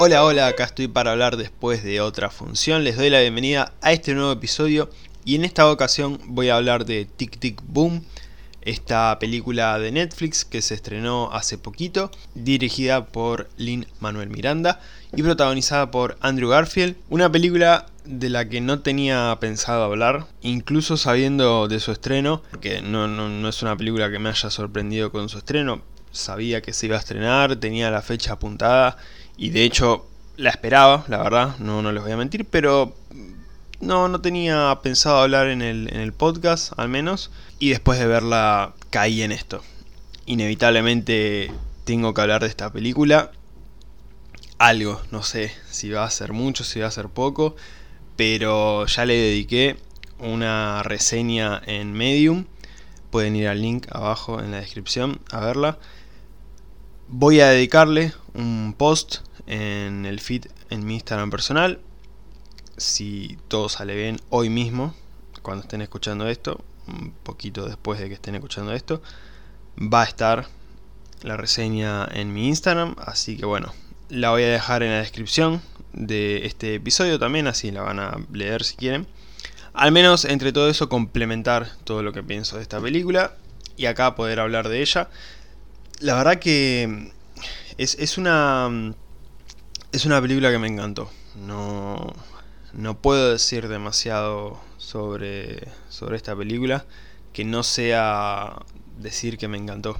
Hola, hola, acá estoy para hablar después de otra función. Les doy la bienvenida a este nuevo episodio y en esta ocasión voy a hablar de Tic Tic Boom, esta película de Netflix que se estrenó hace poquito, dirigida por Lin Manuel Miranda y protagonizada por Andrew Garfield. Una película de la que no tenía pensado hablar, incluso sabiendo de su estreno, porque no, no, es una película que me haya sorprendido con su estreno, sabía que se iba a estrenar, tenía la fecha apuntada y de hecho la esperaba, la verdad, no, no les voy a mentir, pero no, no tenía pensado hablar en el, en el podcast, al menos, y después de verla caí en esto. Inevitablemente tengo que hablar de esta película. Algo, no sé si va a ser mucho, si va a ser poco, pero ya le dediqué una reseña en Medium. Pueden ir al link abajo en la descripción a verla. Voy a dedicarle un post en el feed en mi Instagram personal. Si todo sale bien hoy mismo, cuando estén escuchando esto, un poquito después de que estén escuchando esto, va a estar la reseña en mi Instagram. Así que bueno, la voy a dejar en la descripción de este episodio también, así la van a leer si quieren. Al menos entre todo eso complementar todo lo que pienso de esta película y acá poder hablar de ella. La verdad que es, es una es una película que me encantó. No, no puedo decir demasiado sobre, sobre esta película que no sea decir que me encantó.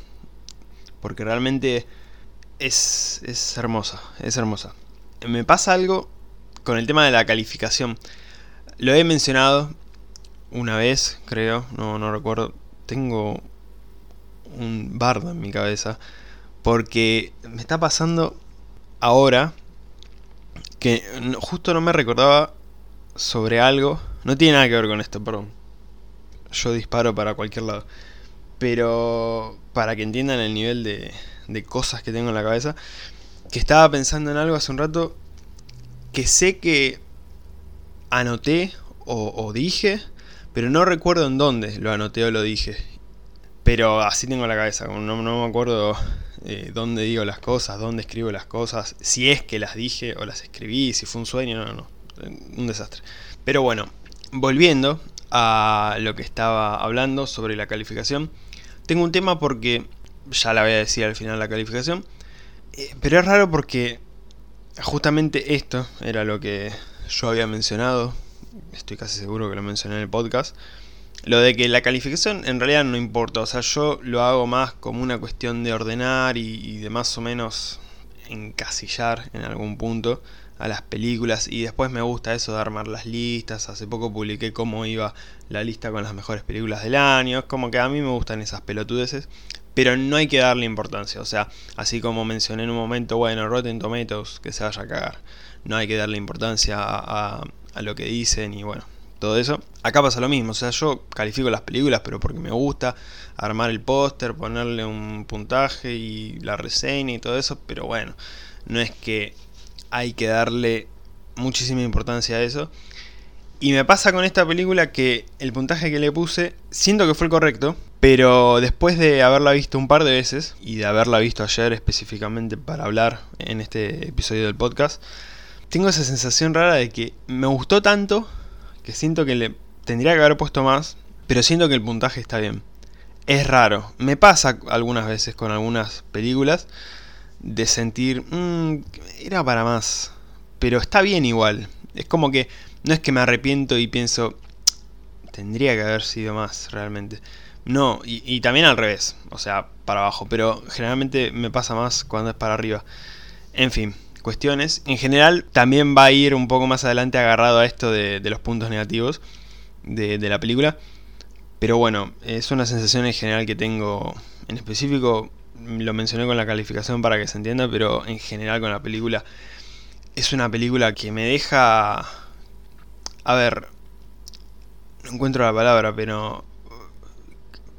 Porque realmente es, es hermosa, es hermosa. Me pasa algo con el tema de la calificación. Lo he mencionado una vez, creo, no, no recuerdo. Tengo un bardo en mi cabeza. Porque me está pasando ahora que justo no me recordaba sobre algo. No tiene nada que ver con esto, perdón. Yo disparo para cualquier lado. Pero para que entiendan el nivel de, de cosas que tengo en la cabeza. Que estaba pensando en algo hace un rato. Que sé que anoté o, o dije. Pero no recuerdo en dónde lo anoté o lo dije. Pero así tengo la cabeza. No, no me acuerdo eh, dónde digo las cosas, dónde escribo las cosas, si es que las dije o las escribí, si fue un sueño, no, no, un desastre. Pero bueno, volviendo a lo que estaba hablando sobre la calificación, tengo un tema porque, ya la voy a decir al final la calificación, eh, pero es raro porque justamente esto era lo que yo había mencionado, estoy casi seguro que lo mencioné en el podcast, lo de que la calificación en realidad no importa, o sea, yo lo hago más como una cuestión de ordenar y, de más o menos encasillar en algún punto a las películas y después me gusta eso de armar las listas, hace poco publiqué cómo iba la lista con las mejores películas del año, es como que a mí me gustan esas pelotudeces, pero no hay que darle importancia, o sea, así como mencioné en un momento, bueno, Rotten Tomatoes, que se vaya a cagar, no hay que darle importancia a, a lo que dicen y bueno, todo eso. Acá pasa lo mismo, o sea, yo califico las películas, pero porque me gusta armar el póster, ponerle un puntaje y la reseña y todo eso, pero bueno, no es que hay que darle muchísima importancia a eso. Y me pasa con esta película que el puntaje que le puse, siento que fue el correcto, pero después de haberla visto un par de veces, y de haberla visto ayer específicamente para hablar en este episodio del podcast, tengo esa sensación rara de que me gustó tanto que siento que le tendría que haber puesto más, pero siento que el puntaje está bien. Es raro, me pasa algunas veces con algunas películas de sentir, mmm, era para más, pero está bien igual. Es como que no es que me arrepiento y pienso, tendría que haber sido más realmente. No, y, y, también al revés, o sea, para abajo, pero generalmente me pasa más cuando es para arriba. En fin, cuestiones. En general, también va a ir un poco más adelante agarrado a esto de, los puntos negativos de, la película. Pero bueno, es una sensación en general que tengo. En específico, lo mencioné con la calificación para que se entienda, pero en general con la película. Es una película que me deja. A ver. No encuentro la palabra, pero.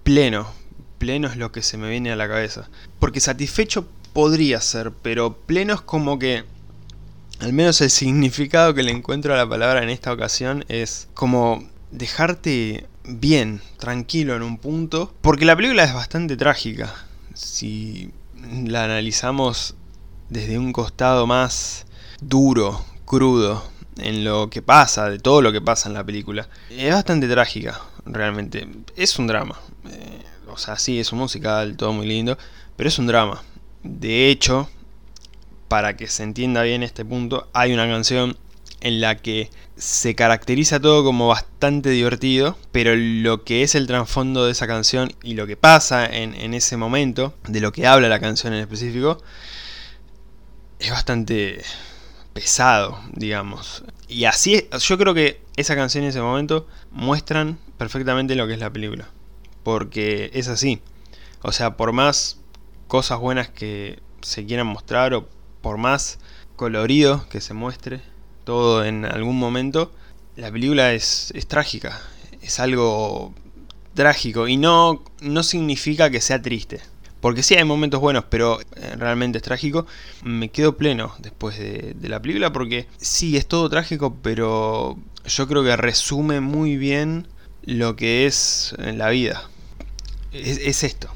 Pleno. Pleno es lo que se me viene a la cabeza. Porque satisfecho podría ser, pero pleno es como que, al menos el significado que le encuentro a la palabra en esta ocasión es como dejarte bien, tranquilo en un punto, porque la película es bastante trágica. Si la analizamos desde un costado más duro, crudo, en lo que pasa, de todo lo que pasa en la película. Es bastante trágica, realmente. Es un drama. Eh, o sea, sí, es un musical, todo muy lindo, pero es un drama. De hecho, para que se entienda bien este punto, hay una canción en la que se caracteriza todo como bastante divertido, pero lo que es el trasfondo de esa canción y lo que pasa en, ese momento, de lo que habla la canción en específico, es bastante pesado, digamos. Y así, yo creo que esa canción y ese momento muestran perfectamente lo que es la película. Porque es así. O sea, por más cosas buenas que se quieran mostrar o por más colorido que se muestre todo en algún momento, la película es, trágica. Es algo trágico y no, no significa que sea triste. Porque sí hay momentos buenos, pero eh, realmente es trágico. Me quedo pleno después de, la película porque sí, es todo trágico, pero yo creo que resume muy bien lo que es la vida. Es, esto.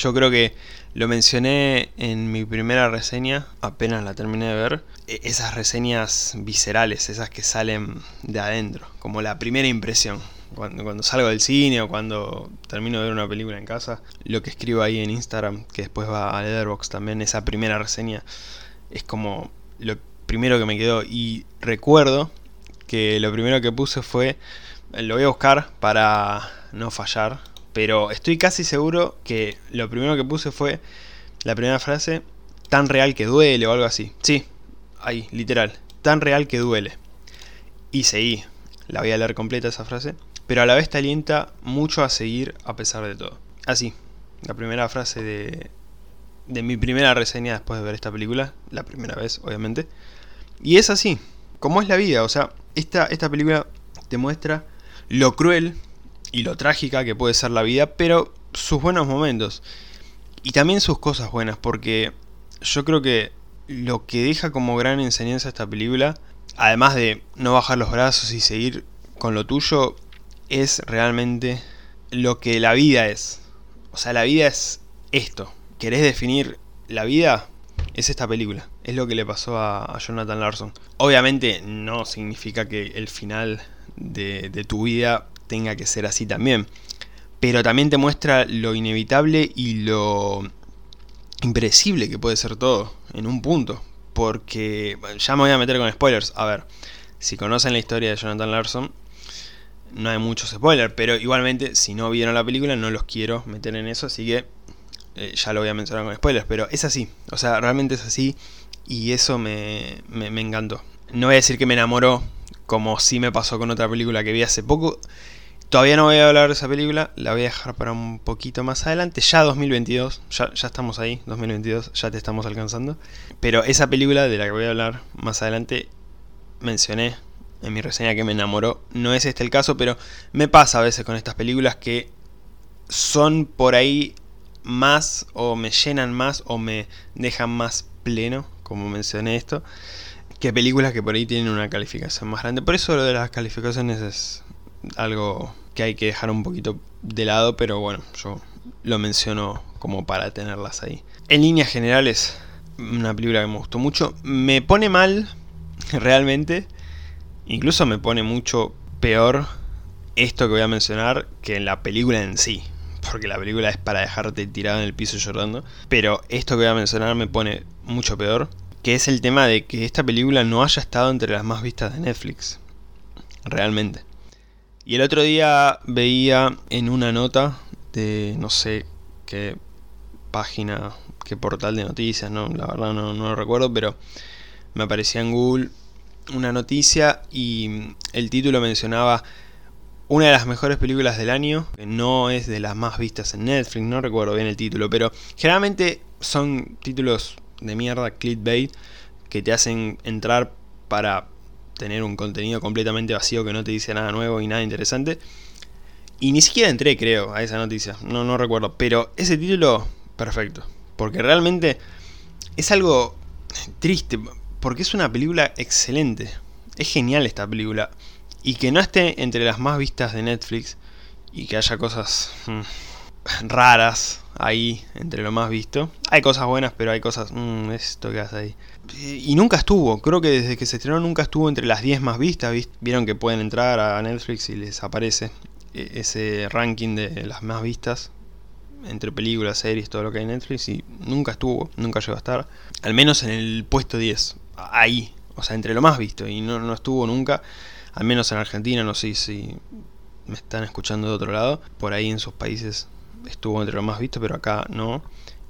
Yo creo que lo mencioné en mi primera reseña, apenas la terminé de ver. E, esas reseñas viscerales, esas que salen de adentro, como la primera impresión cuando, salgo del cine o cuando termino de ver una película en casa, lo que escribo ahí en Instagram, que después va a Letterboxd también, esa primera reseña, es como lo primero que me quedó. Y recuerdo que lo primero que puse fue, lo voy a buscar para no fallar, pero estoy casi seguro que lo primero que puse fue la primera frase, tan real que duele o algo así. Sí, ahí, literal, tan real que duele. Y seguí, la voy a leer completa esa frase pero a la vez te alienta mucho a seguir a pesar de todo. Así, la primera frase de, de mi primera reseña después de ver esta película, la primera vez, obviamente. Y es así, como es la vida, o sea, esta, esta película te muestra lo cruel y lo trágica que puede ser la vida, pero sus buenos momentos. Y también sus cosas buenas, porque yo creo que lo que deja como gran enseñanza esta película, además de no bajar los brazos y seguir con lo tuyo, es realmente lo que la vida es. O sea, la vida es esto. ¿Querés definir la vida? Es esta película. Es lo que le pasó a, Jonathan Larson. Obviamente no significa que el final de, de tu vida tenga que ser así también. Pero también te muestra lo inevitable y lo impredecible que puede ser todo en un punto. Porque ya me voy a meter con spoilers. A ver, si conocen la historia de Jonathan Larson, no hay muchos spoilers, pero igualmente si no vieron la película no los quiero meter en eso, así que eh, ya lo voy a mencionar con spoilers, pero es así, o sea, realmente es así y eso me, me, encantó. No voy a decir que me enamoró, como sí me pasó con otra película que vi hace poco. Todavía no voy a hablar de esa película, la voy a dejar para un poquito más adelante, ya 2022, ya, ya estamos ahí, 2022, ya te estamos alcanzando. Pero esa película de la que voy a hablar más adelante, mencioné en mi reseña que me enamoró. No es este el caso, pero me pasa a veces con estas películas que son por ahí más o me llenan más o me dejan más pleno, como mencioné esto, que películas que por ahí tienen una calificación más grande. Por eso lo de las calificaciones es algo que hay que dejar un poquito de lado, pero bueno, yo lo menciono como para tenerlas ahí. En líneas generales, una película que me gustó mucho. Me pone mal, realmente, Incluso me pone mucho peor esto que voy a mencionar que en la película en sí. Porque la película es para dejarte tirado en el piso llorando. Pero esto que voy a mencionar me pone mucho peor. Que es el tema de que esta película no haya estado entre las más vistas de Netflix. Realmente. Y el otro día veía en una nota de no sé qué página, qué portal de noticias, no, la verdad no, no lo recuerdo, pero me aparecía en Google una noticia y el título mencionaba una de las mejores películas del año, que no es de las más vistas en Netflix, no recuerdo bien el título, pero generalmente son títulos de mierda, clickbait, que te hacen entrar para tener un contenido completamente vacío que no te dice nada nuevo y nada interesante. Y ni siquiera entré, creo, a esa noticia, no, no recuerdo, pero ese título, perfecto, porque realmente es algo triste, porque es una película excelente. Es genial esta película. Y que no esté entre las más vistas de Netflix y que haya cosas mm, raras ahí entre lo más visto. Hay cosas buenas, pero hay cosas... Mmm, esto que hace ahí. Y nunca estuvo, creo que desde que se estrenó nunca estuvo entre las 10 más vistas. Vieron que pueden entrar a Netflix y les aparece e-, ese ranking de las más vistas entre películas, series, todo lo que hay en Netflix y nunca estuvo, nunca llegó a estar, al menos en el puesto 10, ahí, o sea, entre lo más visto y no, no estuvo nunca, al menos en Argentina, no sé si me están escuchando de otro lado, por ahí en sus países estuvo entre lo más visto, pero acá no,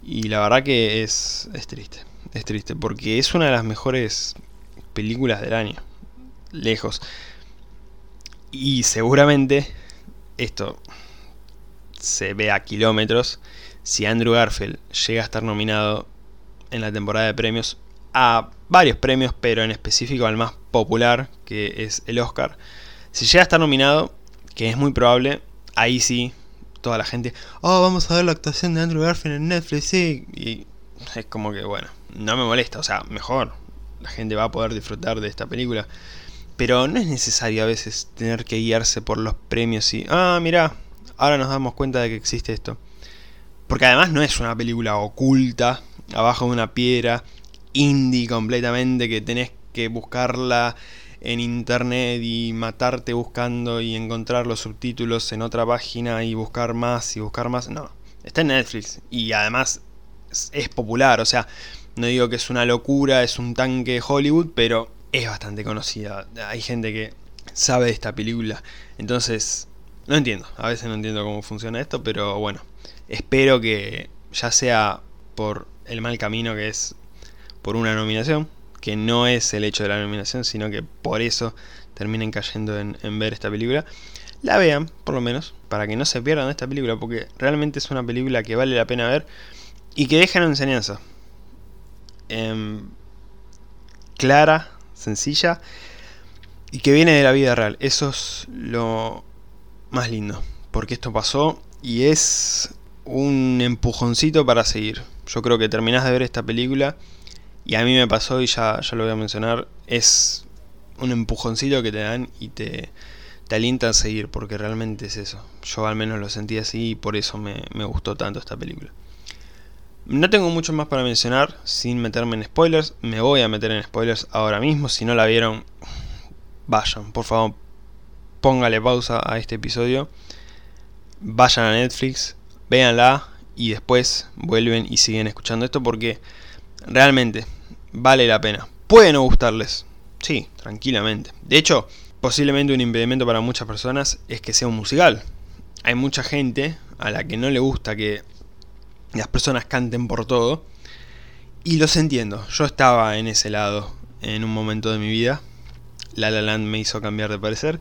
y la verdad que es, es triste, es triste, porque es una de las mejores películas del año, lejos, y seguramente esto se ve a kilómetros, si Andrew Garfield llega a estar nominado en la temporada de premios a varios premios, pero en específico al más popular, que es el Oscar, si llega a estar nominado, que es muy probable, ahí sí, toda la gente, oh, vamos a ver la actuación de Andrew Garfield en Netflix, sí, y es como que, bueno, no me molesta, o sea, mejor, la gente va a poder disfrutar de esta película. Pero no es necesario a veces tener que guiarse por los premios y, ah, mira, ahora nos damos cuenta de que existe esto. Porque además no es una película oculta, abajo de una piedra, indie completamente, que tenés que buscarla en internet y matarte buscando y encontrar los subtítulos en otra página y buscar más y buscar más. No, está en Netflix y además es popular, o sea, no digo que es una locura, es un tanque de Hollywood, pero es bastante conocida. Hay gente que sabe de esta película. Entonces, no entiendo, a veces no entiendo cómo funciona esto, pero bueno, espero que ya sea por el mal camino que es por una nominación, que no es el hecho de la nominación, sino que por eso terminen cayendo en, ver esta película, la vean, por lo menos, para que no se pierdan esta película, porque realmente es una película que vale la pena ver y que deja una enseñanza. Em, clara, sencilla y que viene de la vida real. Eso es lo más lindo, porque esto pasó y es un empujoncito para seguir. Yo creo que terminás de ver esta película y a mí me pasó y ya, ya lo voy a mencionar, es un empujoncito que te dan y te, te alienta a seguir, porque realmente es eso. Yo al menos lo sentí así y por eso me, me gustó tanto esta película. No tengo mucho más para mencionar sin meterme en spoilers. Me voy a meter en spoilers ahora mismo. Si no la vieron, vayan, por favor, póngale pausa a este episodio, vayan a Netflix, véanla y después vuelven y siguen escuchando esto porque realmente vale la pena. Puede no gustarles, sí, tranquilamente. De hecho, posiblemente un impedimento para muchas personas es que sea un musical. Hay mucha gente a la que no le gusta que las personas canten por todo. Y los entiendo, yo estaba en ese lado en un momento de mi vida. La La Land me hizo cambiar de parecer.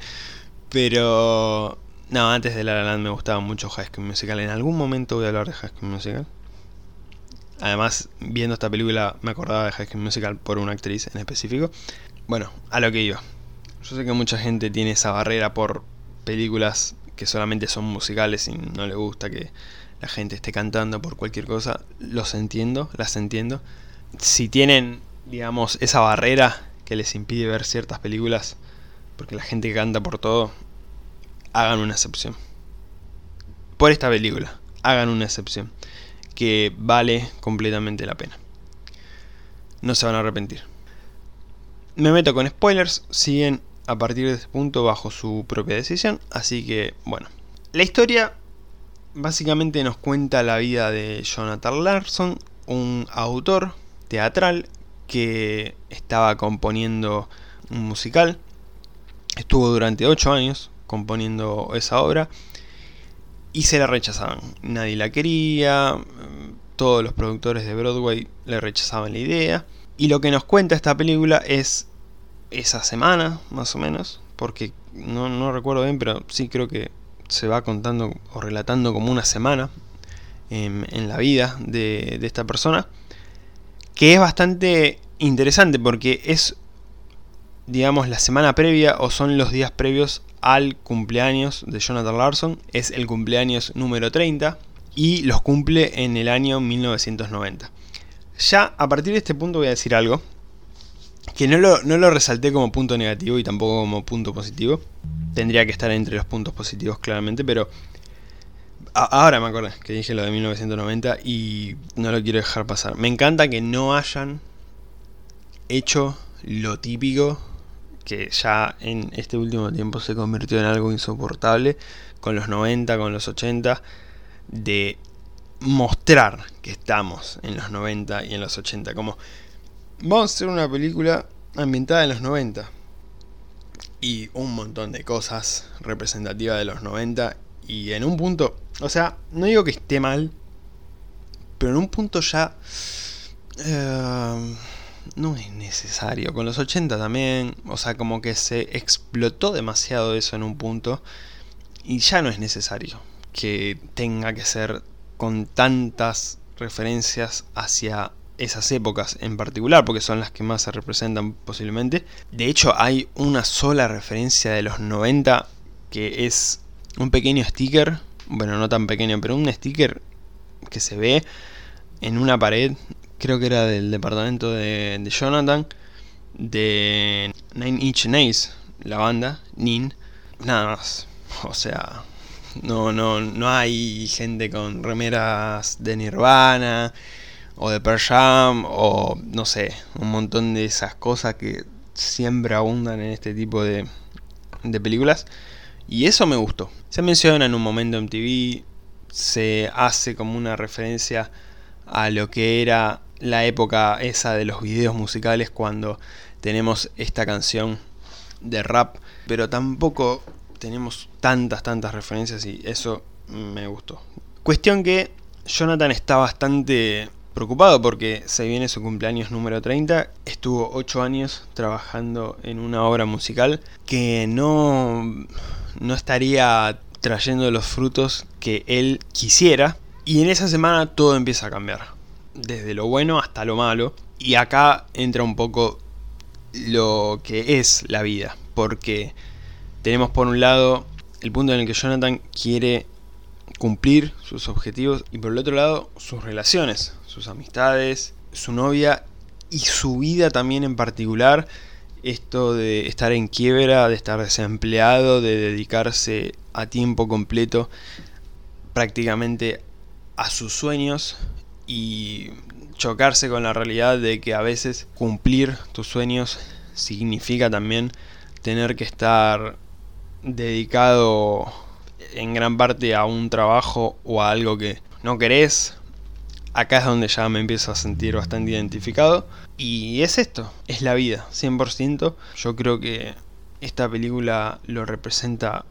Pero no, antes de La La Land me gustaba mucho High School Musical. En algún momento voy a hablar de High School Musical. Además, viendo esta película me acordaba de High School Musical por una actriz en específico. Bueno, a lo que iba. Yo sé que mucha gente tiene esa barrera por películas que solamente son musicales y no le gusta que la gente esté cantando por cualquier cosa. Los entiendo, las entiendo. Si tienen, digamos, esa barrera que les impide ver ciertas películas, porque la gente canta por todo, hagan una excepción. Por esta película, hagan una excepción. Que vale completamente la pena. No se van a arrepentir. Me meto con spoilers, siguen a partir de este punto bajo su propia decisión, así que bueno. La historia básicamente nos cuenta la vida de Jonathan Larson, un autor teatral que estaba componiendo un musical Estuvo durante 8 años componiendo esa obra y se la rechazaban. Nadie la quería, todos los productores de Broadway le rechazaban la idea. Y lo que nos cuenta esta película es esa semana, más o menos, porque no, recuerdo bien, pero sí creo que se va contando o relatando como una semana en, la vida de, de esta persona, que es bastante interesante porque es digamos, la semana previa o son los días previos al cumpleaños de Jonathan Larson. Es el cumpleaños número 30 y los cumple en el año 1990. Ya a partir de este punto voy a decir algo que no lo, no lo resalté como punto negativo y tampoco como punto positivo. Tendría que estar entre los puntos positivos claramente, pero ahora me acordé que dije lo de 1990 y no lo quiero dejar pasar. Me encanta que no hayan hecho lo típico que ya en este último tiempo se convirtió en algo insoportable con los 90, con los 80, de mostrar que estamos en los 90 y en los 80. Como hacer una película ambientada en los 90 y un montón de cosas representativas de los 90 y en un punto, o sea, no digo que esté mal, pero en un punto ya... Eh, no es necesario. Con los 80 también, o sea, como que se explotó demasiado eso en un punto. Y ya no es necesario que tenga que ser con tantas referencias hacia esas épocas en particular, porque son las que más se representan posiblemente. De hecho, hay una sola referencia de los 90 que es un pequeño sticker, bueno, no tan pequeño, pero un sticker que se ve en una pared creo que era del departamento de, Jonathan, de Nine Inch Nails, la banda, Nin, nada más. O sea, no, no, no hay gente con remeras de Nirvana o de Pearl Jam o no sé, un montón de esas cosas que siempre abundan en este tipo de, de películas. Y eso me gustó. Se menciona en un momento en TV, se hace como una referencia a lo que era la época esa de los videos musicales cuando tenemos esta canción de rap, pero tampoco tenemos tantas, tantas referencias y eso me gustó. Cuestión que Jonathan está bastante preocupado porque se viene su cumpleaños número 30, estuvo 8 años trabajando en una obra musical que no, no estaría trayendo los frutos que él quisiera. Y en esa semana todo empieza a cambiar desde lo bueno hasta lo malo. Y acá entra un poco lo que es la vida, porque tenemos por un lado el punto en el que Jonathan quiere cumplir sus objetivos y por el otro lado sus relaciones, sus amistades, su novia y su vida también en particular. Esto de estar en quiebra, de estar desempleado, de dedicarse a tiempo completo prácticamente a sus sueños y chocarse con la realidad de que a veces cumplir tus sueños significa también tener que estar dedicado en gran parte a un trabajo o a algo que no querés. Acá es donde ya me empiezo a sentir bastante identificado. Y es esto, es la vida, 100%. Yo creo que esta película lo representa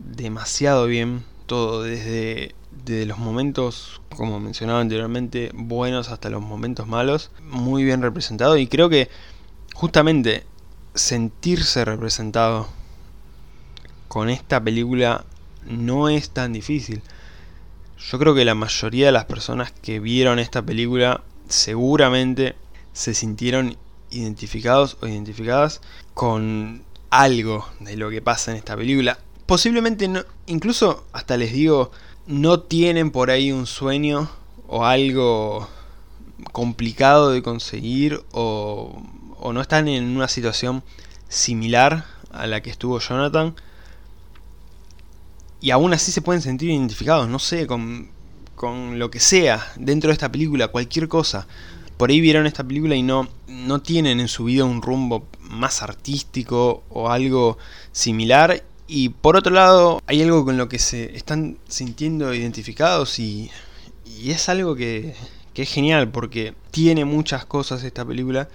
demasiado bien. Todo desde de los momentos, como mencionaba anteriormente, buenos hasta los momentos malos, muy bien representado y creo que justamente sentirse representado con esta película no es tan difícil. Yo creo que la mayoría de las personas que vieron esta película seguramente se sintieron identificados o identificadas con algo de lo que pasa en esta película. Posiblemente no, incluso hasta les digo, no tienen por ahí un sueño o algo complicado de conseguir o, no están en una situación similar a la que estuvo Jonathan y aún así se pueden sentir identificados, no sé, con, con lo que sea dentro de esta película, cualquier cosa. Por ahí vieron esta película y no, no tienen en su vida un rumbo más artístico o algo similar y por otro lado, hay algo con lo que se están sintiendo identificados y, es algo que, que, es genial porque tiene muchas cosas esta película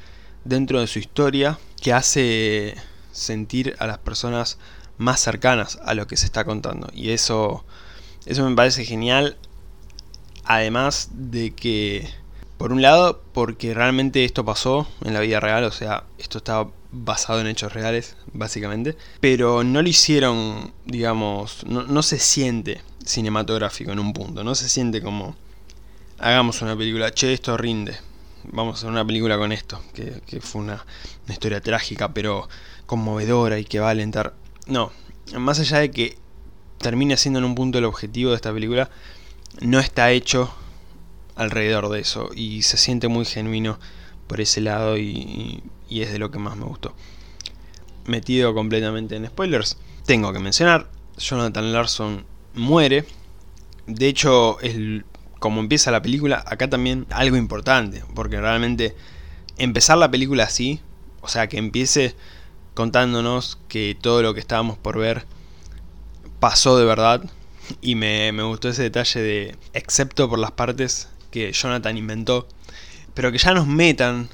dentro de su historia que hace sentir a las personas más cercanas a lo que se está contando. Y eso, eso me parece genial. Además de que, por un lado, porque realmente esto pasó en la vida real, o sea, esto estaba basado en hechos reales, básicamente. Pero no lo hicieron, digamos, no, se siente cinematográfico en un punto, no se siente como hagamos una película, che, esto rinde, vamos a hacer una película con esto, que, fue una, una, historia trágica, pero conmovedora y que va a alentar. No, más allá de que termine siendo en un punto el objetivo de esta película, no está hecho alrededor de eso y se siente muy genuino por ese lado y, es de lo que más me gustó. Metido completamente en spoilers, tengo que mencionar, Jonathan Larson muere. De hecho, el, como empieza la película, acá también algo importante, porque realmente empezar la película así, O sea, que empiece contándonos que todo lo que estábamos por ver pasó de verdad. Y me, me gustó ese detalle de, excepto por las partes que Jonathan inventó, pero que ya nos metan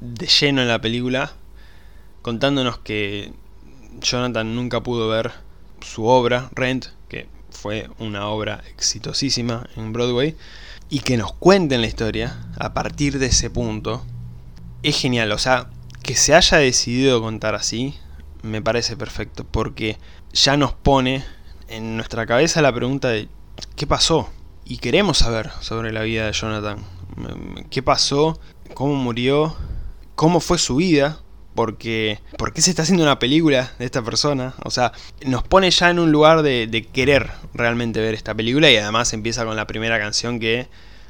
de lleno en la película, contándonos que Jonathan nunca pudo ver su obra, Rent, que fue una obra exitosísima en Broadway, y que nos cuenten la historia a partir de ese punto, es genial. O sea, que se haya decidido contar así, me parece perfecto, porque ya nos pone en nuestra cabeza la pregunta de ¿qué pasó? Y queremos saber sobre la vida de Jonathan. ¿Qué pasó? ¿Cómo murió? ¿Cómo fue su vida? porque ¿por qué se está haciendo una película de esta persona? O sea, nos pone ya en un lugar de, querer realmente ver esta película y además empieza con la primera canción que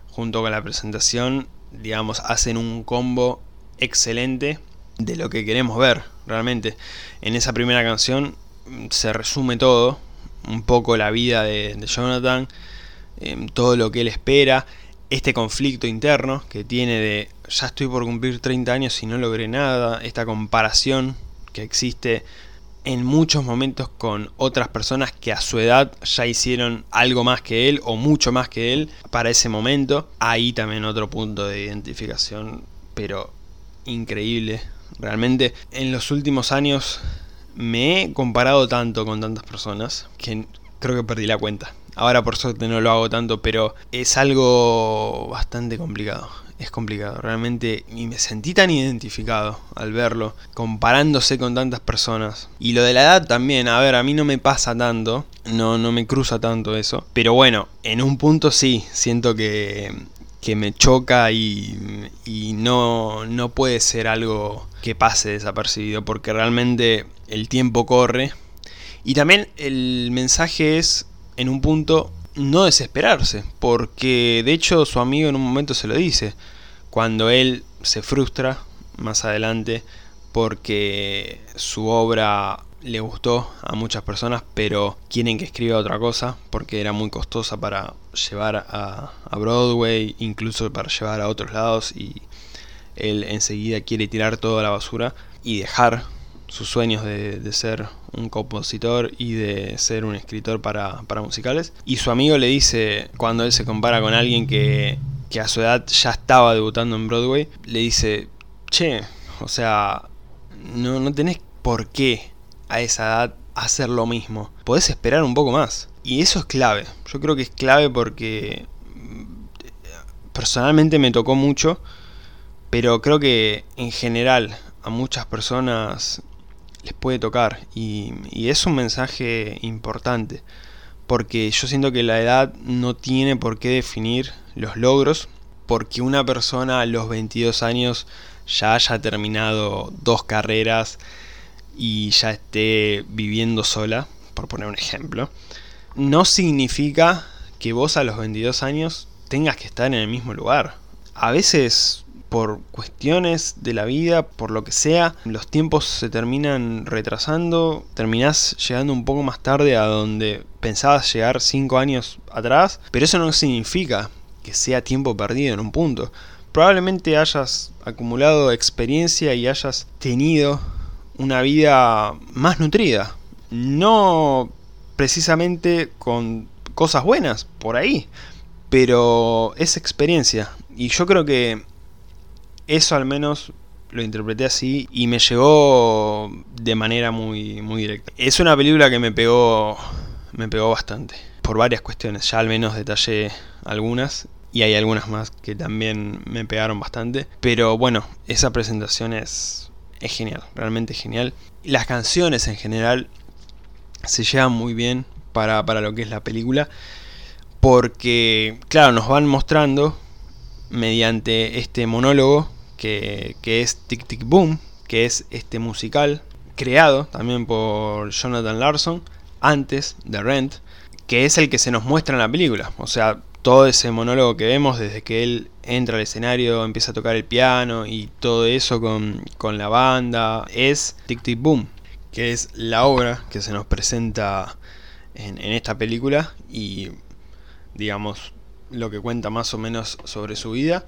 junto con la presentación, digamos, hacen un combo excelente de lo que queremos ver realmente. En esa primera canción mm, se resume todo, un poco la vida de, Jonathan, em, todo lo que él espera, este conflicto interno que tiene de ya estoy por cumplir 30 años y no logré nada, esta comparación que existe en muchos momentos con otras personas que a su edad ya hicieron algo más que él o mucho más que él para ese momento. Ahí también otro punto de identificación, pero increíble. Realmente en los últimos años me he comparado tanto con tantas personas que creo que perdí la cuenta. Ahora por suerte no lo hago tanto, pero es algo bastante complicado. Es complicado, realmente, y me sentí tan identificado al verlo, comparándose con tantas personas. Y lo de la edad también, a ver, a mí no me pasa tanto, no, no me cruza tanto eso. Pero bueno, en un punto sí, siento que, que me choca y, y no, no puede ser algo que pase desapercibido, porque realmente el tiempo corre. Y también el mensaje es en un punto no desesperarse, porque de hecho su amigo en un momento se lo dice, cuando él se frustra más adelante porque su obra le gustó a muchas personas, pero quieren que escriba otra cosa porque era muy costosa para llevar a, a Broadway, incluso para llevar a otros lados y él enseguida quiere tirar toda la basura y dejar sus sueños de, ser un compositor y de ser un escritor para, musicales. Y su amigo le dice, cuando él se compara con alguien que, que a su edad ya estaba debutando en Broadway, le dice, che, o sea, no, no tenés por qué a esa edad hacer lo mismo. Podés esperar un poco más. Y eso es clave. Yo creo que es clave porque personalmente me tocó mucho, pero creo que en general a muchas personas les puede tocar y, es un mensaje importante porque yo siento que la edad no tiene por qué definir los logros porque una persona a los 22 años ya haya terminado dos carreras y ya esté viviendo sola, por poner un ejemplo, no significa que vos a los 22 años tengas que estar en el mismo lugar. A veces por cuestiones de la vida, por lo que sea, los tiempos se terminan retrasando, terminás llegando un poco más tarde a donde pensabas llegar 5 años atrás, pero eso no significa que sea tiempo perdido en un punto. Probablemente hayas acumulado experiencia y hayas tenido una vida más nutrida. No precisamente con cosas buenas, por ahí. Pero es experiencia. Y yo creo que eso al menos lo interpreté así y me llegó de manera muy, muy directa. Es una película que me pegó, me pegó bastante, por varias cuestiones, ya al menos detallé algunas y hay algunas más que también me pegaron bastante, pero bueno, esa presentación es, es genial, realmente genial. Las canciones en general se llevan muy bien para, para lo que es la película, porque claro, nos van mostrando mediante este monólogo que, es Tic Tic Boom, que es este musical creado también por Jonathan Larson antes de Rent, que es el que se nos muestra en la película. O sea, todo ese monólogo que vemos desde que él entra al escenario, empieza a tocar el piano y todo eso con, la banda, es Tic Tic Boom, que es la obra que se nos presenta en, esta película y digamos lo que cuenta más o menos sobre su vida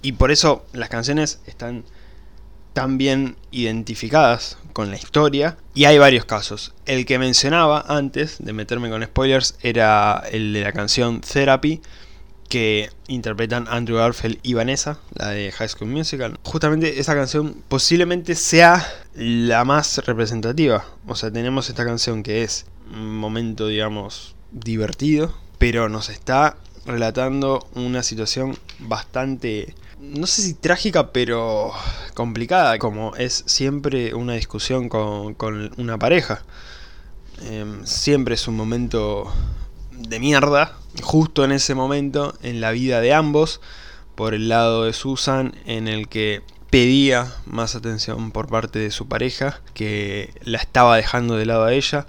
y por eso las canciones están tan bien identificadas con la historia. Y hay varios casos. El que mencionaba antes de meterme con spoilers era el de la canción Therapy, que interpretan Andrew Garfield y Vanessa, la de High School Musical. Justamente esa canción posiblemente sea la más representativa. O sea, tenemos esta canción que es un momento, digamos, divertido, pero nos está relatando una situación bastante, no sé si trágica, pero complicada, como es siempre una discusión con, una pareja. Em, siempre es un momento de mierda, justo en ese momento, en la vida de ambos, por el lado de Susan, en el que pedía más atención por parte de su pareja, que la estaba dejando de lado a ella,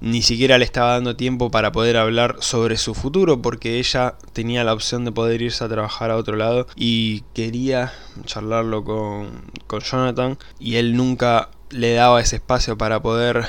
ni siquiera le estaba dando tiempo para poder hablar sobre su futuro porque ella tenía la opción de poder irse a trabajar a otro lado y quería charlarlo con, con Jonathan y él nunca le daba ese espacio para poder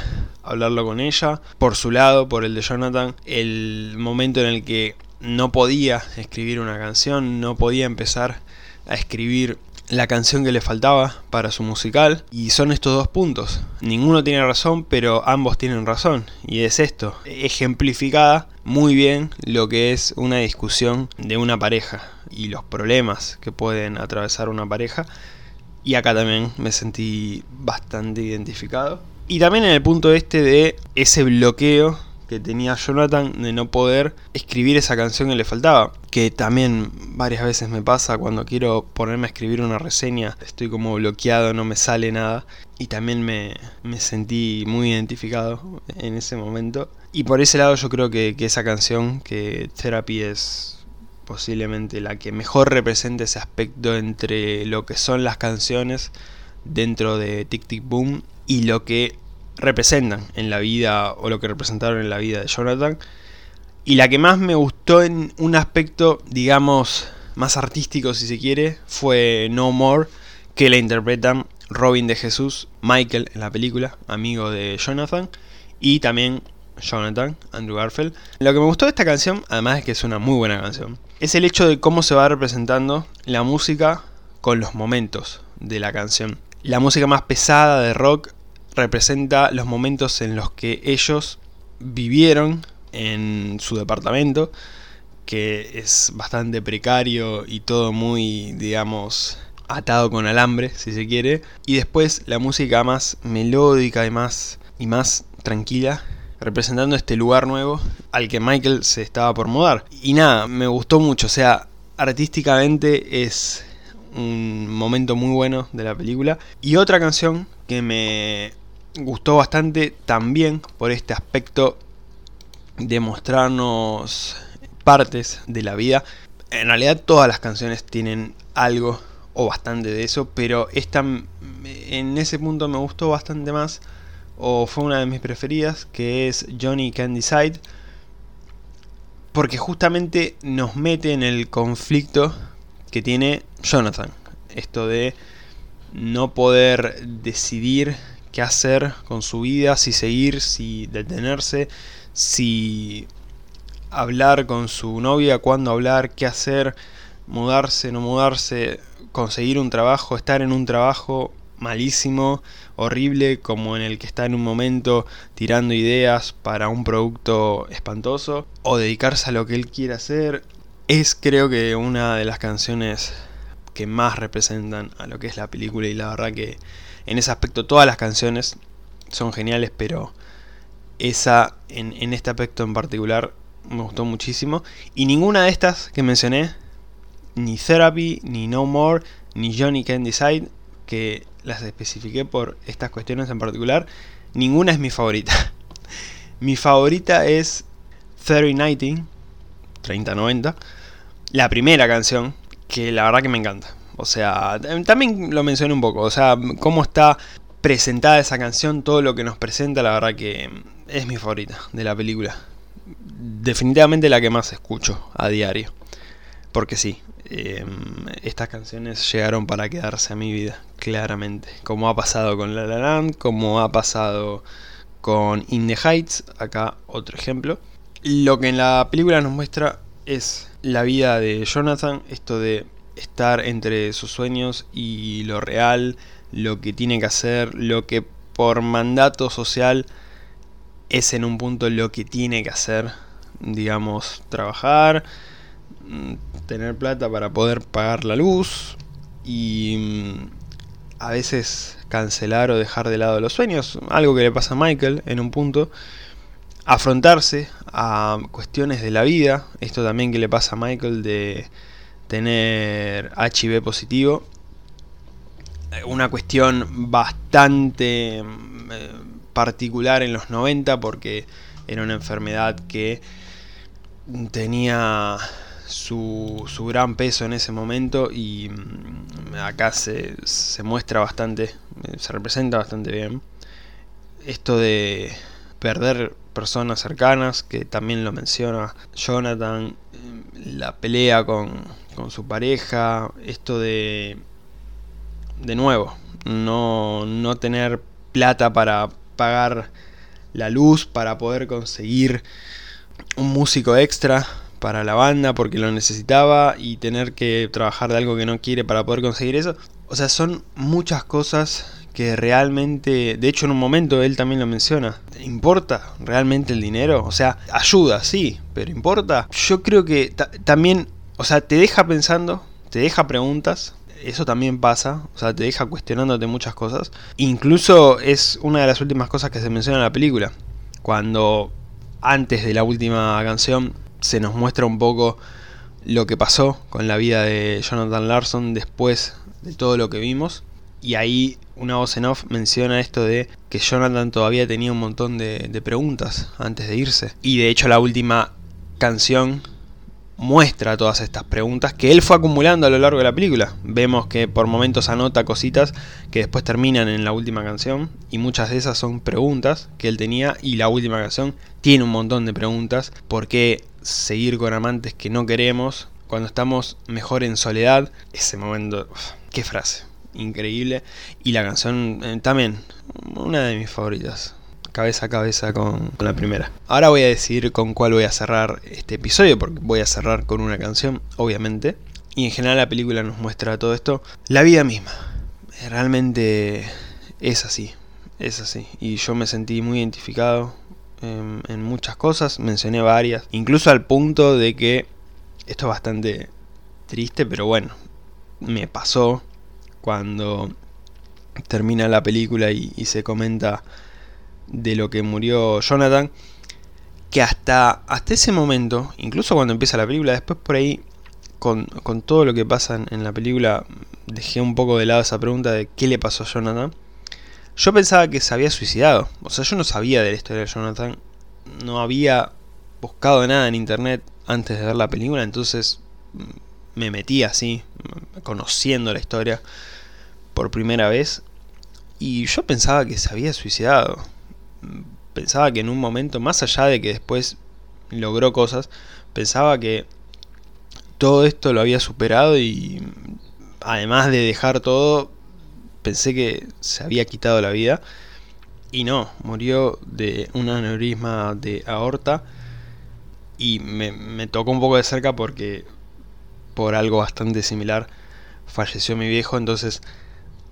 hablarlo con ella. Por su lado, por el de Jonathan, el momento en el que no podía escribir una canción, no podía empezar a escribir la canción que le faltaba para su musical y son estos dos puntos. Ninguno tiene razón, pero ambos tienen razón y es esto, ejemplificada muy bien lo que es una discusión de una pareja y los problemas que pueden atravesar una pareja y acá también me sentí bastante identificado. Y también en el punto este de ese bloqueo que tenía Jonathan de no poder escribir esa canción que le faltaba. Que también varias veces me pasa cuando quiero ponerme a escribir una reseña, estoy como bloqueado, no me sale nada. Y también me, sentí muy identificado en ese momento. Y por ese lado yo creo que, que esa canción, que Therapy es posiblemente la que mejor representa ese aspecto entre lo que son las canciones dentro de Tic Tic Boom y lo que representan en la vida o lo que representaron en la vida de Jonathan. Y la que más me gustó en un aspecto, digamos, más artístico si se quiere, fue No More, que la interpretan Robin de Jesús, Michael en la película, amigo de Jonathan, y también Jonathan, Andrew Garfield. Lo que me gustó de esta canción, además es que es una muy buena canción, es el hecho de cómo se va representando la música con los momentos de la canción. La música más pesada de rock representa los momentos en los que ellos vivieron en su departamento, que es bastante precario y todo muy, digamos, atado con alambre, si se quiere. Y después la música más melódica y más, y más tranquila, representando este lugar nuevo al que Michael se estaba por mudar. Y nada, me gustó mucho, o sea, artísticamente es un momento muy bueno de la película. Y otra canción que me gustó bastante también por este aspecto de mostrarnos partes de la vida. En realidad todas las canciones tienen algo o bastante de eso, pero esta en ese punto me gustó bastante más o fue una de mis preferidas, que es Johnny Can Decide, porque justamente nos mete en el conflicto que tiene Jonathan, esto de no poder decidir qué hacer con su vida, si seguir, si detenerse, si hablar con su novia, cuándo hablar, qué hacer, mudarse, no mudarse, conseguir un trabajo, estar en un trabajo malísimo, horrible, como en el que está en un momento tirando ideas para un producto espantoso, o dedicarse a lo que él quiere hacer, es creo que una de las canciones que más representan a lo que es la película y la verdad que en ese aspecto todas las canciones son geniales, pero esa en, este aspecto en particular me gustó muchísimo. Y ninguna de estas que mencioné, ni Therapy, ni No More, ni Johnny Can Decide, que las especifiqué por estas cuestiones en particular, ninguna es mi favorita. mi favorita es 3090, 3090, la primera canción, que la verdad que me encanta. O sea, también lo mencioné un poco. O sea, cómo está presentada esa canción, todo lo que nos presenta, la verdad que es mi favorita de la película. Definitivamente la que más escucho a diario. Porque sí, em, estas canciones llegaron para quedarse a mi vida, claramente. Como ha pasado con La La Land, como ha pasado con In the Heights, acá otro ejemplo. Lo que en la película nos muestra es la vida de Jonathan, esto de estar entre sus sueños y lo real, lo que tiene que hacer, lo que por mandato social es en un punto lo que tiene que hacer, digamos, trabajar, mm, tener plata para poder pagar la luz y mm, a veces cancelar o dejar de lado los sueños, algo que le pasa a Michael en un punto, afrontarse a cuestiones de la vida, esto también que le pasa a Michael de tener HIV positivo, una cuestión bastante eh, particular en los 90 porque era una enfermedad que tenía su, su gran peso en ese momento y mm, acá se, se muestra bastante, eh, se representa bastante bien. Esto de perder personas cercanas, que también lo menciona Jonathan, la pelea con, con su pareja, esto de, de nuevo, no, no tener plata para pagar la luz, para poder conseguir un músico extra para la banda porque lo necesitaba y tener que trabajar de algo que no quiere para poder conseguir eso. O sea, son muchas cosas que realmente, de hecho en un momento él también lo menciona, ¿importa realmente el dinero? O sea, ayuda, sí, pero ¿importa? Yo creo que también, o sea, te deja pensando, te deja preguntas, eso también pasa, o sea, te deja cuestionándote muchas cosas. Incluso es una de las últimas cosas que se menciona en la película, cuando antes de la última canción se nos muestra un poco lo que pasó con la vida de Jonathan Larson después de todo lo que vimos. Y ahí una voz en off menciona esto de que Jonathan todavía tenía un montón de, preguntas antes de irse. Y de hecho la última canción muestra todas estas preguntas que él fue acumulando a lo largo de la película. Vemos que por momentos anota cositas que después terminan en la última canción y muchas de esas son preguntas que él tenía y la última canción tiene un montón de preguntas. ¿Por qué seguir con amantes que no queremos cuando estamos mejor en soledad? Ese momento, qué frase, increíble. Y la canción eh, también, una de mis favoritas cabeza a cabeza con, la primera. Ahora voy a decidir con cuál voy a cerrar este episodio, porque voy a cerrar con una canción, obviamente. Y en general la película nos muestra todo esto. La vida misma. Realmente es así. Es así. Y yo me sentí muy identificado en, en muchas cosas. Mencioné varias. Incluso al punto de que esto es bastante triste, pero bueno. Me pasó cuando termina la película y, se comenta de lo que murió Jonathan, que hasta, hasta ese momento, incluso cuando empieza la película, después por ahí, con, todo lo que pasa en, la película, dejé un poco de lado esa pregunta de qué le pasó a Jonathan. Yo pensaba que se había suicidado, o sea, yo no sabía de la historia de Jonathan, no había buscado nada en internet antes de ver la película, entonces me metí así, conociendo la historia por primera vez, y yo pensaba que se había suicidado pensaba que en un momento, más allá de que después logró cosas, pensaba que todo esto lo había superado y además de dejar todo, pensé que se había quitado la vida. Y no, murió de un aneurisma de aorta. Y me, me, tocó un poco de cerca porque por algo bastante similar falleció mi viejo. Entonces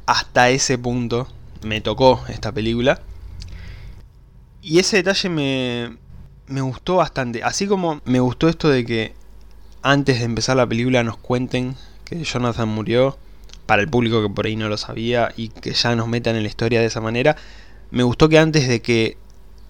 hasta ese punto me tocó esta película. Y ese detalle me, me gustó bastante. Así como me gustó esto de que antes de empezar la película nos cuenten que Jonathan murió, para el público que por ahí no lo sabía, y que ya nos metan en la historia de esa manera. Me gustó que antes de que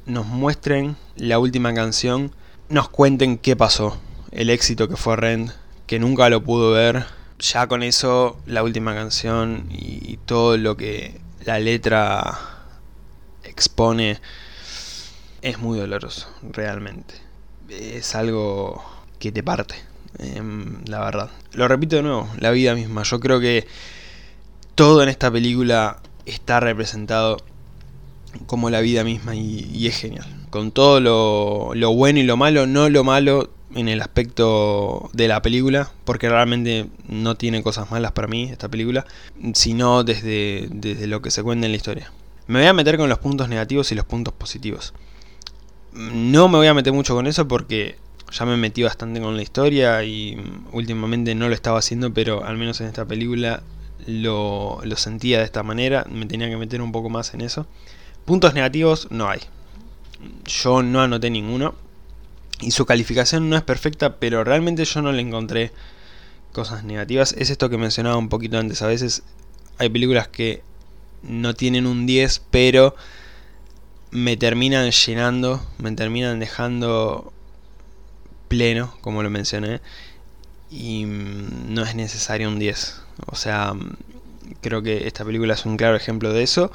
nos muestren la última canción, nos cuenten qué pasó. El éxito que fue Rent, que nunca lo pudo ver. Ya con eso, la última canción y todo lo que la letra expone es muy doloroso, realmente. Es algo que te parte, em, la verdad. Lo repito de nuevo, la vida misma. Yo creo que todo en esta película está representado como la vida misma y, es genial. Con todo lo, lo, bueno y lo malo, no lo malo en el aspecto de la película, porque realmente no tiene cosas malas para mí esta película, sino desde, desde lo que se cuenta en la historia. Me voy a meter con los puntos negativos y los puntos positivos. No me voy a meter mucho con eso porque ya me metí bastante con la historia y últimamente no lo estaba haciendo, pero al menos en esta película lo, lo sentía de esta manera, me tenía que meter un poco más en eso. Puntos negativos no hay. Yo no anoté ninguno. Y su calificación no es perfecta, pero realmente yo no le encontré cosas negativas. Es esto que mencionaba un poquito antes. A veces hay películas que no tienen un 10, pero me terminan llenando, me terminan dejando pleno, como lo mencioné, y mm, no es necesario un 10. O sea, mm, creo que esta película es un claro ejemplo de eso.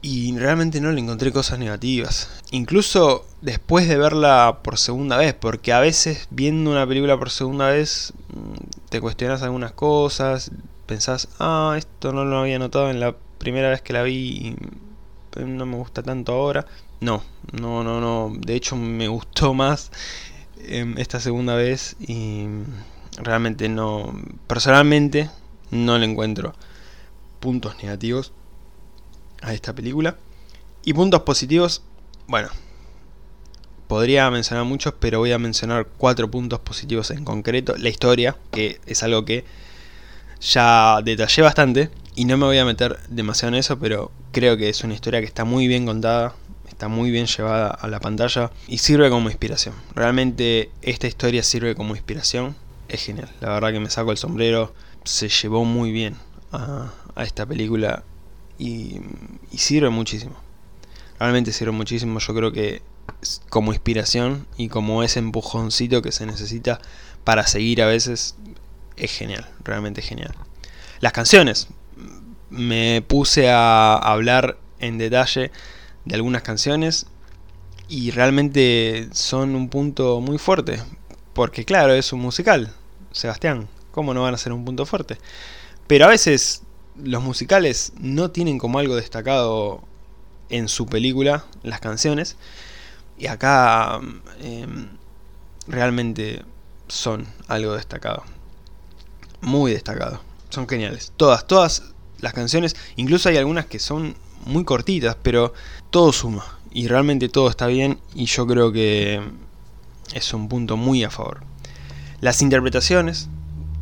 Y realmente no le encontré cosas negativas. Incluso después de verla por segunda vez, porque a veces viendo una película por segunda vez mm, te cuestionas algunas cosas, pensás, ah, esto no lo había notado en la primera vez que la vi y no me gusta tanto ahora. No, no, no, no. De hecho me gustó más em, esta segunda vez y realmente no, personalmente no le encuentro puntos negativos a esta película. Y puntos positivos, bueno, podría mencionar muchos, pero voy a mencionar cuatro puntos positivos en concreto. La historia, que es algo que ya detallé bastante y no me voy a meter demasiado en eso, pero creo que es una historia que está muy bien contada, está muy bien llevada a la pantalla y sirve como inspiración. Realmente esta historia sirve como inspiración, es genial. La verdad que me saco el sombrero, se llevó muy bien a, esta película y, sirve muchísimo. Realmente sirve muchísimo, yo creo que como inspiración y como ese empujoncito que se necesita para seguir a veces es genial, realmente genial. Las canciones. Me puse a hablar en detalle de algunas canciones y realmente son un punto muy fuerte. Porque claro, es un musical. Sebastián, ¿cómo no van a ser un punto fuerte? Pero a veces los musicales no tienen como algo destacado en su película las canciones. Y acá em, realmente son algo destacado muy destacado. Son geniales. Todas, todas las canciones, incluso hay algunas que son muy cortitas, pero todo suma. Y realmente todo está bien y yo creo que es un punto muy a favor. Las interpretaciones,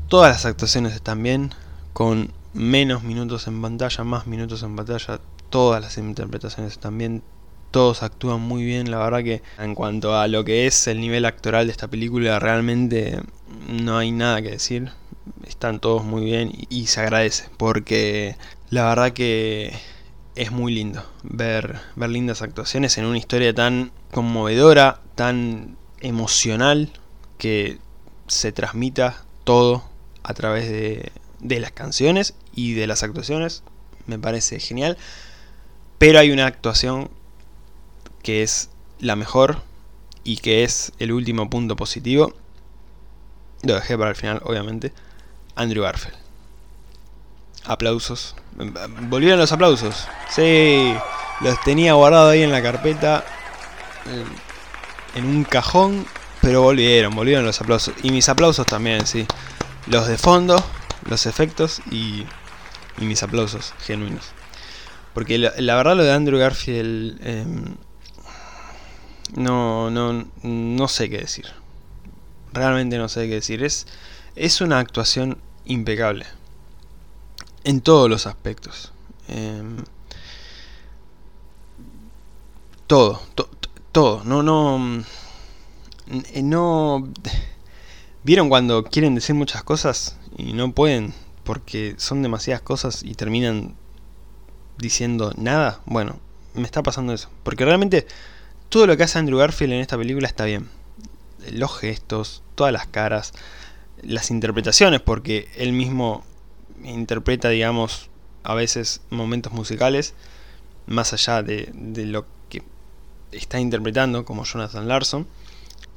todas las actuaciones están bien, con menos minutos en pantalla, más minutos en pantalla, todas las interpretaciones están bien, todos actúan muy bien, la verdad que en cuanto a lo que es el nivel actoral de esta película, realmente no hay nada que decir. Están todos muy bien y, se agradece porque la verdad que es muy lindo ver, ver lindas actuaciones en una historia tan conmovedora, tan emocional, que se transmita todo a través de, de las canciones y de las actuaciones. Me parece genial. Pero hay una actuación que es la mejor y que es el último punto positivo. Lo dejé para el final, obviamente. Andrew Garfield. Aplausos. Volvieron los aplausos. Sí, los tenía guardados ahí en la carpeta. En un cajón. Pero volvieron, volvieron los aplausos. Y mis aplausos también, sí. Los de fondo, los efectos y, y mis aplausos genuinos. Porque la, verdad lo de Andrew Garfield... Em, no, no, no sé qué decir. Realmente no sé qué decir. Es, es una actuación impecable. En todos los aspectos. Em, todo, todo. No, no. Eh, no. ¿Vieron cuando quieren decir muchas cosas y no pueden? Porque son demasiadas cosas y terminan diciendo nada. Bueno, me está pasando eso. Porque realmente todo lo que hace Andrew Garfield en esta película está bien. Los gestos, todas las caras, las interpretaciones, porque él mismo interpreta, digamos, a veces momentos musicales, más allá de, lo que está interpretando, como Jonathan Larson.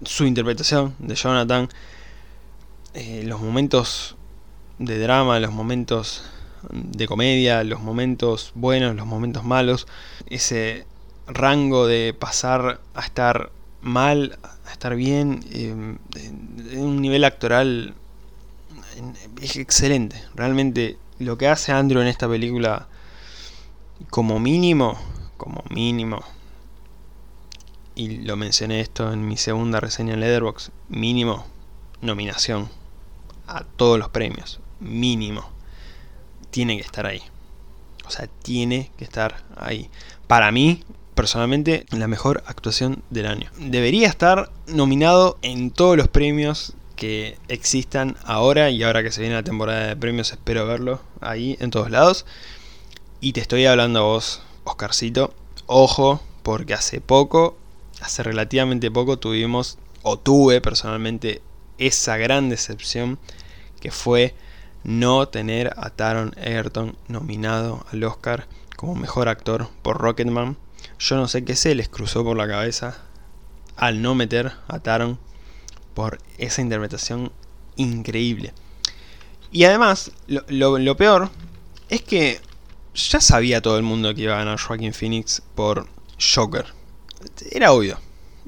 Su interpretación de Jonathan, eh, los momentos de drama, los momentos de comedia, los momentos buenos, los momentos malos, ese rango de pasar a estar mal, a estar bien, eh, en un nivel actoral es excelente. Realmente lo que hace Andrew en esta película, como mínimo, como mínimo, y lo mencioné esto en mi segunda reseña en Leatherbox, mínimo nominación a todos los premios, mínimo. tiene que estar ahí. O sea, tiene que estar ahí. Para mí, personalmente, la mejor actuación del año. Debería estar nominado en todos los premios que existan ahora y ahora que se viene la temporada de premios espero verlo ahí en todos lados. Y te estoy hablando a vos, Oscarcito. Ojo, porque hace poco, hace relativamente poco tuvimos, o tuve personalmente, esa gran decepción que fue no tener a Taron Egerton nominado al Oscar como mejor actor por Rocketman. Yo no sé qué se les cruzó por la cabeza al no meter a Taron por esa interpretación increíble. Y además, lo, peor es que ya sabía todo el mundo que iba a ganar Joaquin Phoenix por Joker. Era obvio.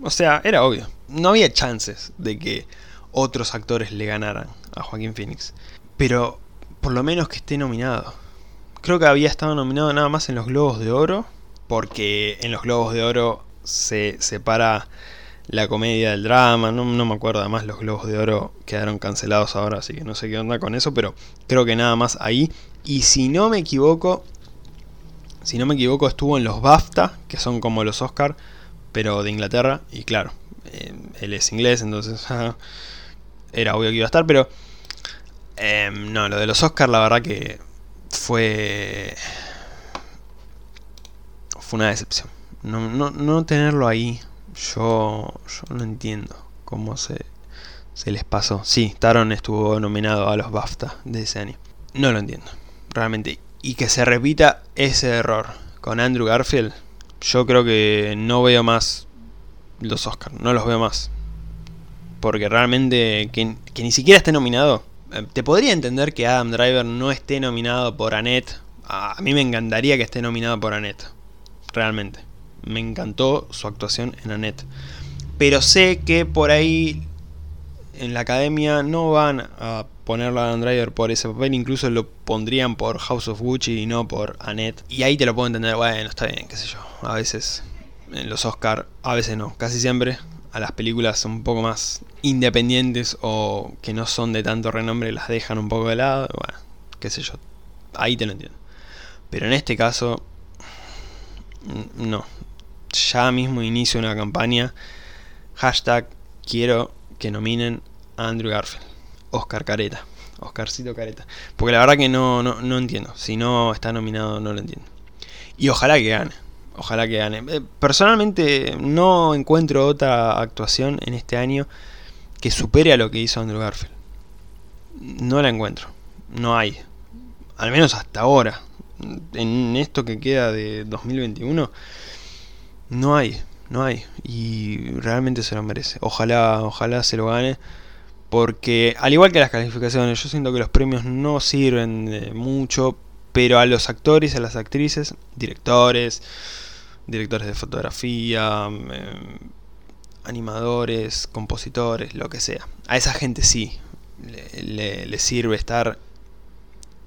O sea, era obvio. No había chances de que otros actores le ganaran a Joaquin Phoenix. Pero por lo menos que esté nominado. Creo que había estado nominado nada más en los Globos de Oro. Porque en los Globos de Oro se separa la comedia del drama, no, me acuerdo, además los Globos de Oro quedaron cancelados ahora, así que no sé qué onda con eso, pero creo que nada más ahí. Y si no me equivoco, si no me equivoco estuvo en los BAFTA, que son como los Oscar, pero de Inglaterra, y claro, eh, él es inglés, entonces era obvio que iba a estar, pero em, no, lo de los Oscar la verdad que fue... Fue una decepción. No, no, no tenerlo ahí yo, yo no entiendo cómo se, se les pasó. Sí, Taron estuvo nominado a los BAFTA de ese año. No lo entiendo, realmente. Y que se repita ese error con Andrew Garfield, yo creo que no veo más los Oscars, no los veo más. Porque realmente que, que ni siquiera esté nominado. Eh, te podría entender que Adam Driver no esté nominado por Annette. A mí me encantaría que esté nominado por Annette. Realmente me encantó su actuación en Annette. Pero sé que por ahí en la academia no van a ponerlo a Adam Driver por ese papel, incluso lo pondrían por House of Gucci y no por Annette. Y ahí te lo puedo entender, bueno, está bien, qué sé yo. A veces en los Oscar, a veces no, casi siempre a las películas un poco más independientes o que no son de tanto renombre las dejan un poco de lado, bueno, qué sé yo. Ahí te lo entiendo. Pero en este caso, no, ya mismo inicio una campaña. Hashtag quiero que nominen a Andrew Garfield. Oscar Careta. Oscarcito Careta. Porque la verdad que no, no, entiendo. Si no está nominado, no lo entiendo. Y ojalá que gane. Ojalá que gane. Eh, personalmente no encuentro otra actuación en este año que supere a lo que hizo Andrew Garfield. No la encuentro. No hay. Al menos hasta ahora. En esto que queda de 2021 no hay, no hay. Y realmente se lo merece. Ojalá, ojalá se lo gane. Porque al igual que las calificaciones, yo siento que los premios no sirven de mucho. Pero a los actores, a las actrices, directores, directores de fotografía, em, animadores, compositores, lo que sea. A esa gente sí le, sirve estar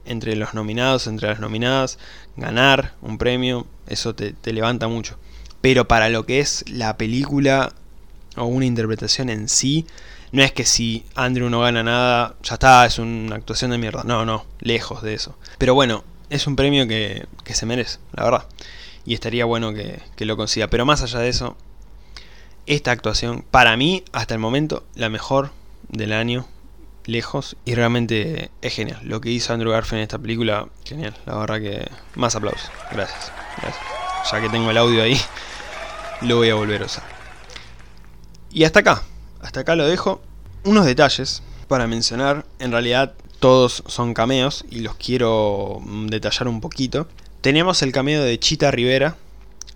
entre los nominados, entre las nominadas, ganar un premio, eso te levanta mucho. Pero para lo que es la película o una interpretación en sí, no es que si Andrew no gana nada, ya está, es una actuación de mierda. No, no, lejos de eso. Pero bueno, es un premio que, se merece, la verdad. Y estaría bueno que, que lo consiga. Pero más allá de eso, esta actuación, para mí, hasta el momento, la mejor del año, lejos. Y realmente es genial. Lo que hizo Andrew Garfield en esta película, genial. La verdad que más aplausos. Gracias. Gracias. Ya que tengo el audio ahí lo voy a volver a usar. Y hasta acá, hasta acá lo dejo. Unos detalles para mencionar, en realidad todos son cameos y los quiero mm, detallar un poquito. Tenemos el cameo de Chita Rivera,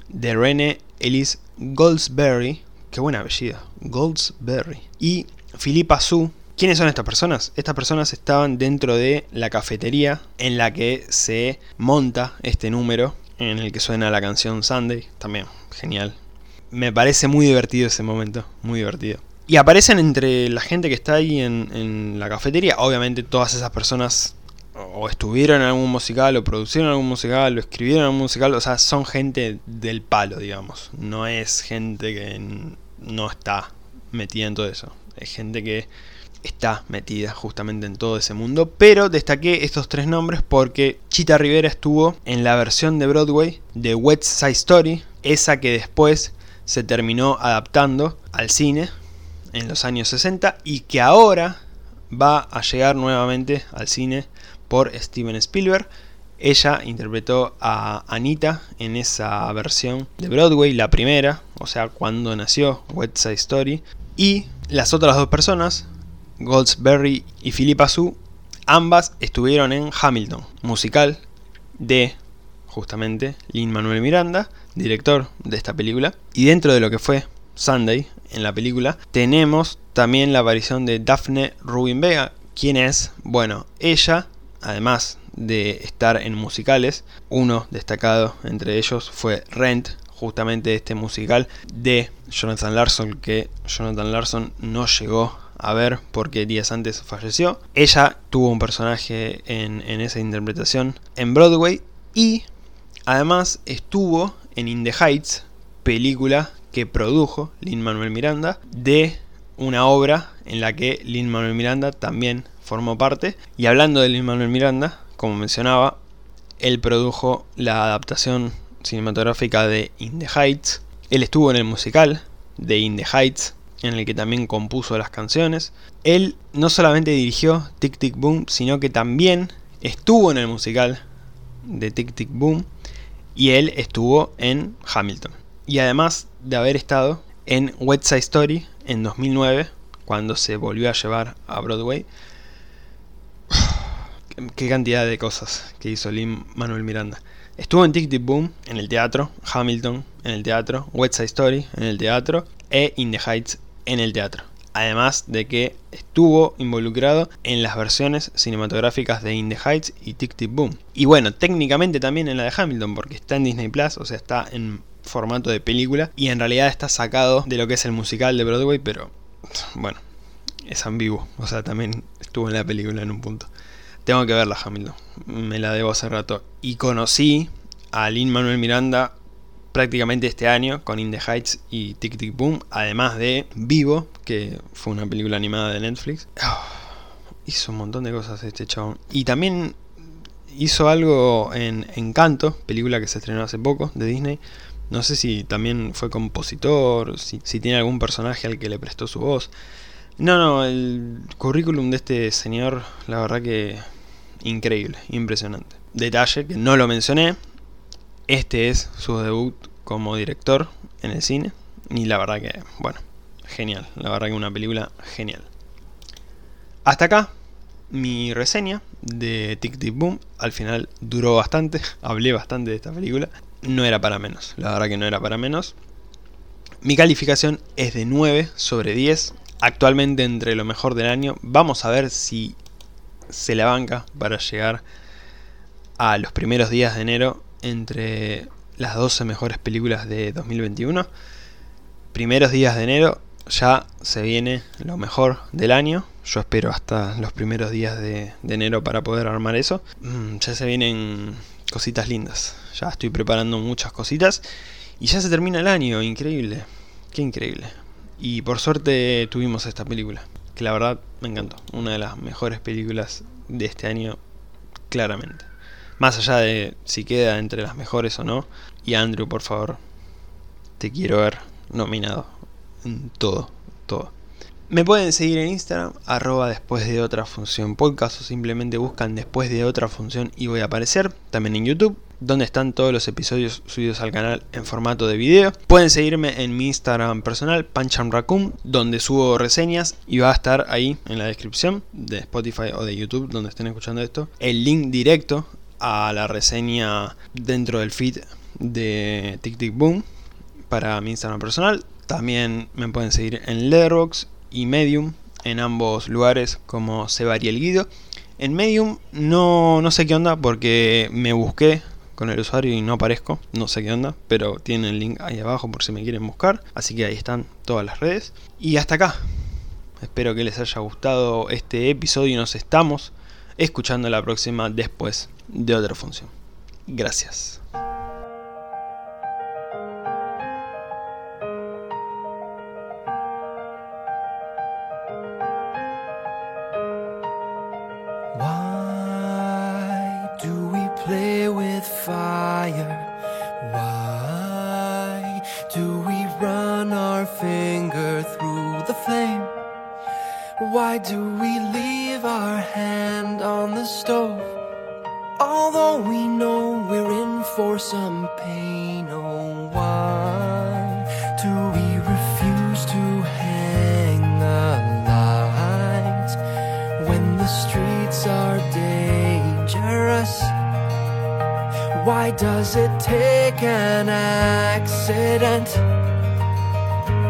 de Rene Ellis Goldsberry, qué buena apellido, Goldsberry, y Philippa Su. ¿Quiénes son estas personas? Estas personas estaban dentro de la cafetería en la que se monta este número, en el que suena la canción Sunday, también genial, me parece muy divertido ese momento, muy divertido. Y aparecen entre la gente que está ahí en, la cafetería, obviamente todas esas personas o estuvieron en algún musical, o producieron algún musical, o escribieron algún musical, o sea, son gente del palo, digamos. No es gente que no está metida en todo eso. Es gente que está metida justamente en todo ese mundo. Pero destaqué estos tres nombres porque Chita Rivera estuvo en la versión de Broadway de West Side Story, esa que después se terminó adaptando al cine en los años 60 y que ahora va a llegar nuevamente al cine por Steven Spielberg. Ella interpretó a Anita en esa versión de Broadway, la primera, o sea, cuando nació West Side Story. Y las otras dos personas, Goldsberry y Philippa Sue, ambas estuvieron en Hamilton, musical de justamente Lin Manuel Miranda, director de esta película. Y dentro de lo que fue Sunday en la película, tenemos también la aparición de Daphne Rubin Vega. ¿Quién es? Bueno, ella, además de estar en musicales, uno destacado entre ellos fue Rent, justamente este musical de Jonathan Larson, que Jonathan Larson no llegó a ver porque días antes falleció. Ella tuvo un personaje en, en esa interpretación en Broadway y además estuvo en In the Heights, película que produjo Lin Manuel Miranda de una obra en la que Lin Manuel Miranda también formó parte. Y hablando de Lin Manuel Miranda, como mencionaba, él produjo la adaptación cinematográfica de In the Heights. Él estuvo en el musical de In the Heights, en el que también compuso las canciones. Él no solamente dirigió Tic Tic Boom, sino que también estuvo en el musical de Tic Tic Boom y él estuvo en Hamilton. Y además de haber estado en West Side Story en 2009, cuando se volvió a llevar a Broadway. Qué cantidad de cosas que hizo Lin Manuel Miranda. Estuvo en Tic Tic Boom, en el teatro, Hamilton en el teatro, West Side Story en el teatro e In the Heights en el teatro. Además de que estuvo involucrado en las versiones cinematográficas de In the Heights y Tic Tic Boom. Y bueno, técnicamente también en la de Hamilton, porque está en Disney Plus, o sea, está en formato de película y en realidad está sacado de lo que es el musical de Broadway, pero bueno, es ambiguo, o sea, también estuvo en la película en un punto. Tengo que verla, Hamilton, me la debo hace rato. Y conocí a Lin Manuel Miranda prácticamente este año con In the Heights y Tic Tic Boom, además de Vivo, que fue una película animada de Netflix. hizo un montón de cosas este chabón. Y también hizo algo en Encanto, película que se estrenó hace poco de Disney. No sé si también fue compositor, si, tiene algún personaje al que le prestó su voz. No, no, el currículum de este señor, la verdad que increíble, impresionante. Detalle que no lo mencioné, este es su debut como director en el cine y la verdad que, bueno, genial, la verdad que una película genial. Hasta acá mi reseña de Tic Tic Boom, al final duró bastante, hablé bastante de esta película no era para menos, la verdad que no era para menos. Mi calificación es de 9 sobre 10, actualmente entre lo mejor del año. Vamos a ver si se la banca para llegar a los primeros días de enero entre las 12 mejores películas de 2021. Primeros días de enero ya se viene lo mejor del año. Yo espero hasta los primeros días de, enero para poder armar eso. Mm, ya se vienen cositas lindas. Ya estoy preparando muchas cositas. Y ya se termina el año, increíble. Qué increíble. Y por suerte tuvimos esta película. Que la verdad me encantó. Una de las mejores películas de este año, claramente. Más allá de si queda entre las mejores o no. Y Andrew, por favor, te quiero ver nominado en todo, todo. Me pueden seguir en Instagram, arroba después de otra función podcast o simplemente buscan después de otra función y voy a aparecer. También en YouTube, donde están todos los episodios subidos al canal en formato de video. Pueden seguirme en mi Instagram personal, Raccoon, donde subo reseñas y va a estar ahí en la descripción de Spotify o de YouTube, donde estén escuchando esto, el link directo a la reseña dentro del feed de Tic Boom para mi Instagram personal. También me pueden seguir en Letterboxd y Medium, en ambos lugares como el Guido. En Medium no, no sé qué onda porque me busqué con el usuario y no aparezco, no sé qué onda, pero tienen el link ahí abajo por si me quieren buscar, así que ahí están todas las redes. Y hasta acá, espero que les haya gustado este episodio y nos estamos escuchando la próxima después de otra función. Gracias. Why do we leave our hand on the stove? Although we know we're in for some pain, oh, why do we refuse to hang the lights when the streets are dangerous? Why does it take an accident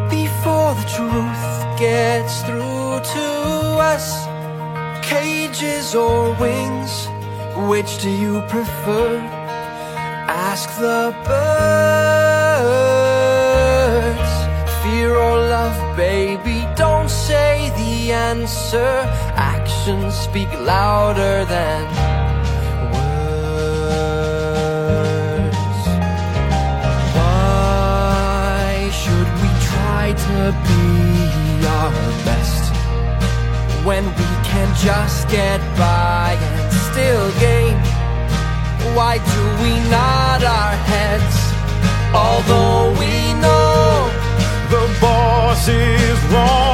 before the truth gets through? to us? Cages or wings? Which do you prefer? Ask the birds. Fear or love, baby, don't say the answer. Actions speak louder than. to be our best when we can just get by and still gain? Why do we nod our heads? Although we know the boss is wrong.